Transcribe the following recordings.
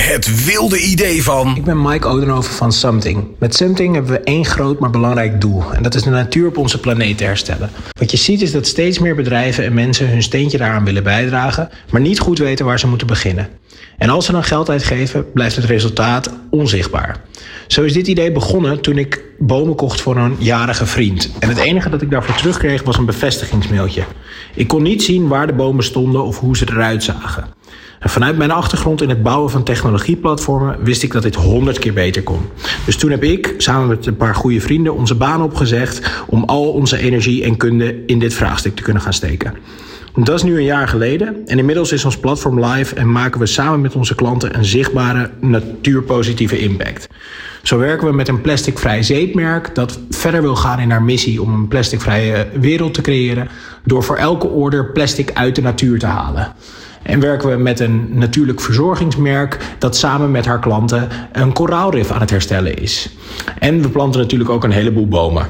Het wilde idee van. Ik ben Mike Odenhoven van Something. Met Something hebben we één groot maar belangrijk doel. En dat is de natuur op onze planeet te herstellen. Wat je ziet is dat steeds meer bedrijven en mensen hun steentje daaraan willen bijdragen, maar niet goed weten waar ze moeten beginnen. En als ze dan geld uitgeven, blijft het resultaat onzichtbaar. Zo is dit idee begonnen toen ik bomen kocht voor een jarige vriend. En het enige dat ik daarvoor terugkreeg was een bevestigingsmailtje. Ik kon niet zien waar de bomen stonden of hoe ze eruit zagen. En vanuit mijn achtergrond in het bouwen van technologieplatformen wist ik dat dit honderd keer beter kon. Dus toen heb ik, samen met een paar goede vrienden, onze baan opgezegd om al onze energie en kunde in dit vraagstuk te kunnen gaan steken. Dat is nu een jaar geleden en inmiddels is ons platform live en maken we samen met onze klanten een zichtbare natuurpositieve impact. Zo werken we met een plasticvrij zeepmerk dat verder wil gaan in haar missie om een plasticvrije wereld te creëren door voor elke order plastic uit de natuur te halen. En werken we met een natuurlijk verzorgingsmerk dat samen met haar klanten een koraalrif aan het herstellen is. En we planten natuurlijk ook een heleboel bomen.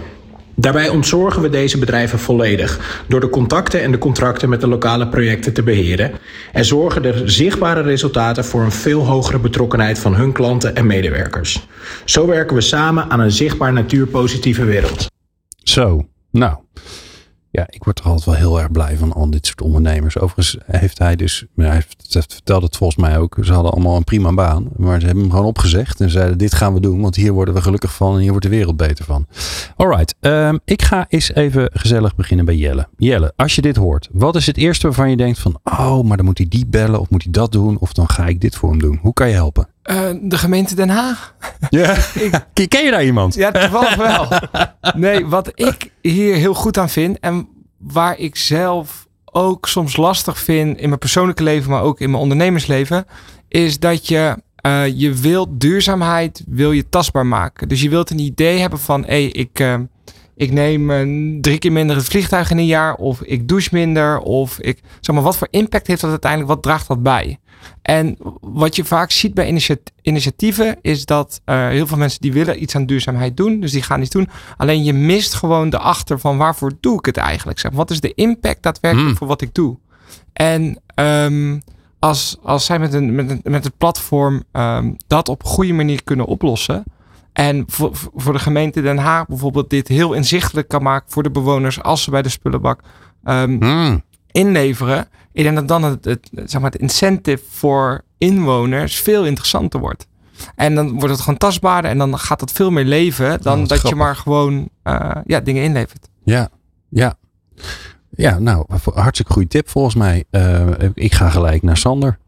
Daarbij ontzorgen we deze bedrijven volledig door de contacten en de contracten met de lokale projecten te beheren en zorgen er zichtbare resultaten voor een veel hogere betrokkenheid van hun klanten en medewerkers. Zo werken we samen aan een zichtbaar natuurpositieve wereld. Zo, nou. Ja, ik word er altijd wel heel erg blij van al dit soort ondernemers. Overigens heeft hij dus, hij vertelde het volgens mij ook, ze hadden allemaal een prima baan. Maar ze hebben hem gewoon opgezegd en zeiden dit gaan we doen, want hier worden we gelukkig van en hier wordt de wereld beter van. Alright, um, ik ga eens even gezellig beginnen bij Jelle. Jelle, als je dit hoort, wat is het eerste waarvan je denkt van, oh, maar dan moet hij die bellen of moet hij dat doen of dan ga ik dit voor hem doen. Hoe kan je helpen? Uh, de gemeente Den Haag. Ja, ik, ken je daar iemand? Ja, toevallig wel. Nee, wat ik hier heel goed aan vind en waar ik zelf ook soms lastig vind in mijn persoonlijke leven, maar ook in mijn ondernemersleven, is dat je uh, je wilt duurzaamheid wil je tastbaar maken. Dus je wilt een idee hebben van, hé, hey, ik, uh, ik neem uh, drie keer minder het vliegtuig in een jaar, of ik douche minder, of ik, zeg maar, wat voor impact heeft dat uiteindelijk, wat draagt dat bij? En wat je vaak ziet bij initiatieven is dat uh, heel veel mensen die willen iets aan duurzaamheid doen, dus die gaan iets doen. Alleen je mist gewoon de achter van waarvoor doe ik het eigenlijk? Zeg, wat is de impact daadwerkelijk hmm. voor wat ik doe? En um, als, als zij met, een, met, een, met het platform um, dat op een goede manier kunnen oplossen. En voor, voor de gemeente Den Haag bijvoorbeeld dit heel inzichtelijk kan maken voor de bewoners als ze bij de spullenbak um, hmm. inleveren. Ik denk dat dan het, het, zeg maar het incentive voor inwoners veel interessanter wordt. En dan wordt het gewoon tastbaarder en dan gaat het veel meer leven dan dat je maar gewoon uh, ja, dingen inlevert. Ja, ja. Ja, nou, hartstikke goede tip volgens mij. Uh, ik ga gelijk naar Sander.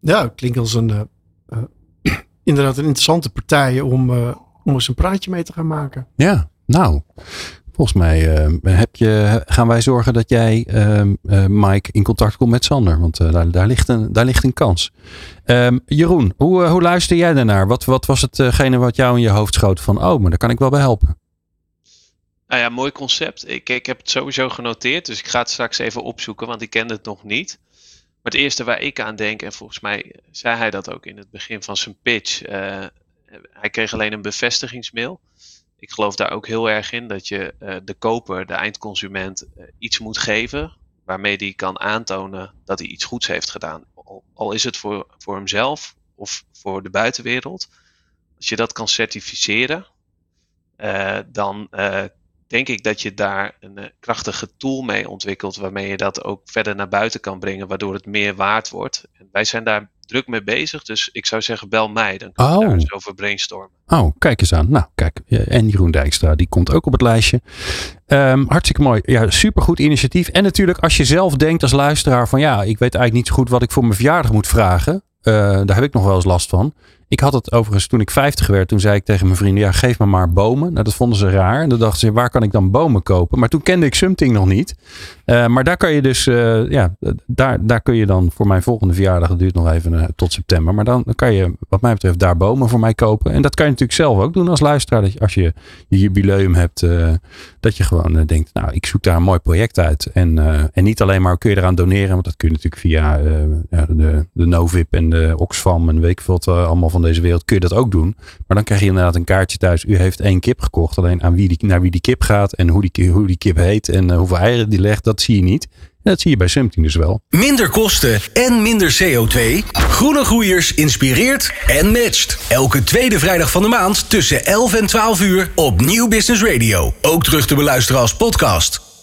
Ja, klinkt als een uh, inderdaad een interessante partij om, om eens een praatje mee te gaan maken. Ja, nou, Volgens mij uh, heb je, gaan wij zorgen dat jij, uh, uh, Mike, in contact komt met Sander. Want daar, daar, ligt een, daar ligt een kans. Ehm, Jeroen, hoe, hoe luister jij daarnaar? Wat, wat was hetgene wat jou in je hoofd schoot van, oh, maar daar kan ik wel bij helpen? Nou ja, mooi concept. Ik, ik heb het sowieso genoteerd, dus ik ga het straks even opzoeken, want ik kende het nog niet. Maar het eerste waar ik aan denk, en volgens mij zei hij dat ook in het begin van zijn pitch, hij kreeg alleen een bevestigingsmail ik geloof daar ook heel erg in dat je uh, de koper, de eindconsument, uh, iets moet geven waarmee die kan aantonen dat hij iets goeds heeft gedaan. Al, is het voor, voor hemzelf of voor de buitenwereld. Als je dat kan certificeren, dan denk ik dat je daar een krachtige tool mee ontwikkelt waarmee je dat ook verder naar buiten kan brengen, waardoor het meer waard wordt. En wij zijn daar druk mee bezig. Dus ik zou zeggen, bel mij. Dan kunnen we daar oh. eens over brainstormen. Oh, kijk eens aan. Nou, kijk. En Jeroen Dijkstra, die komt ook op het lijstje. Um, hartstikke mooi. Ja, supergoed initiatief. En natuurlijk, als je zelf denkt als luisteraar van ja, ik weet eigenlijk niet zo goed wat ik voor mijn verjaardag moet vragen. Uh, daar heb ik nog wel eens last van. Ik had het overigens toen ik 50 werd. Toen zei ik tegen mijn vrienden: ja, geef me maar bomen. Nou, dat vonden ze raar. En dan dachten ze: waar kan ik dan bomen kopen? Maar toen kende ik Something nog niet. Uh, maar daar kan je dus, uh, ja, daar, daar kun je dan voor mijn volgende verjaardag. Dat duurt nog even uh, tot september. Maar dan, dan, kan je, wat mij betreft, daar bomen voor mij kopen. En dat kan je natuurlijk zelf ook doen als luisteraar. Dat je, als je je jubileum hebt, dat je gewoon denkt: nou, ik zoek daar een mooi project uit. En, en niet alleen maar kun je eraan doneren, want dat kun je natuurlijk via de, de Novip en de Oxfam en weet ik wat allemaal van deze wereld kun je dat ook doen. Maar dan krijg je inderdaad een kaartje thuis. U heeft één kip gekocht. Alleen aan wie die, naar wie die kip gaat en hoe die, hoe die kip heet en eh, hoeveel eieren die legt, dat zie je niet. Dat zie je bij Something dus wel. Minder kosten en minder CO2. Groene Groeiers inspireert en matcht. Elke tweede vrijdag van de maand tussen 11 en 12 uur op Nieuw Business Radio. Ook terug te beluisteren als podcast.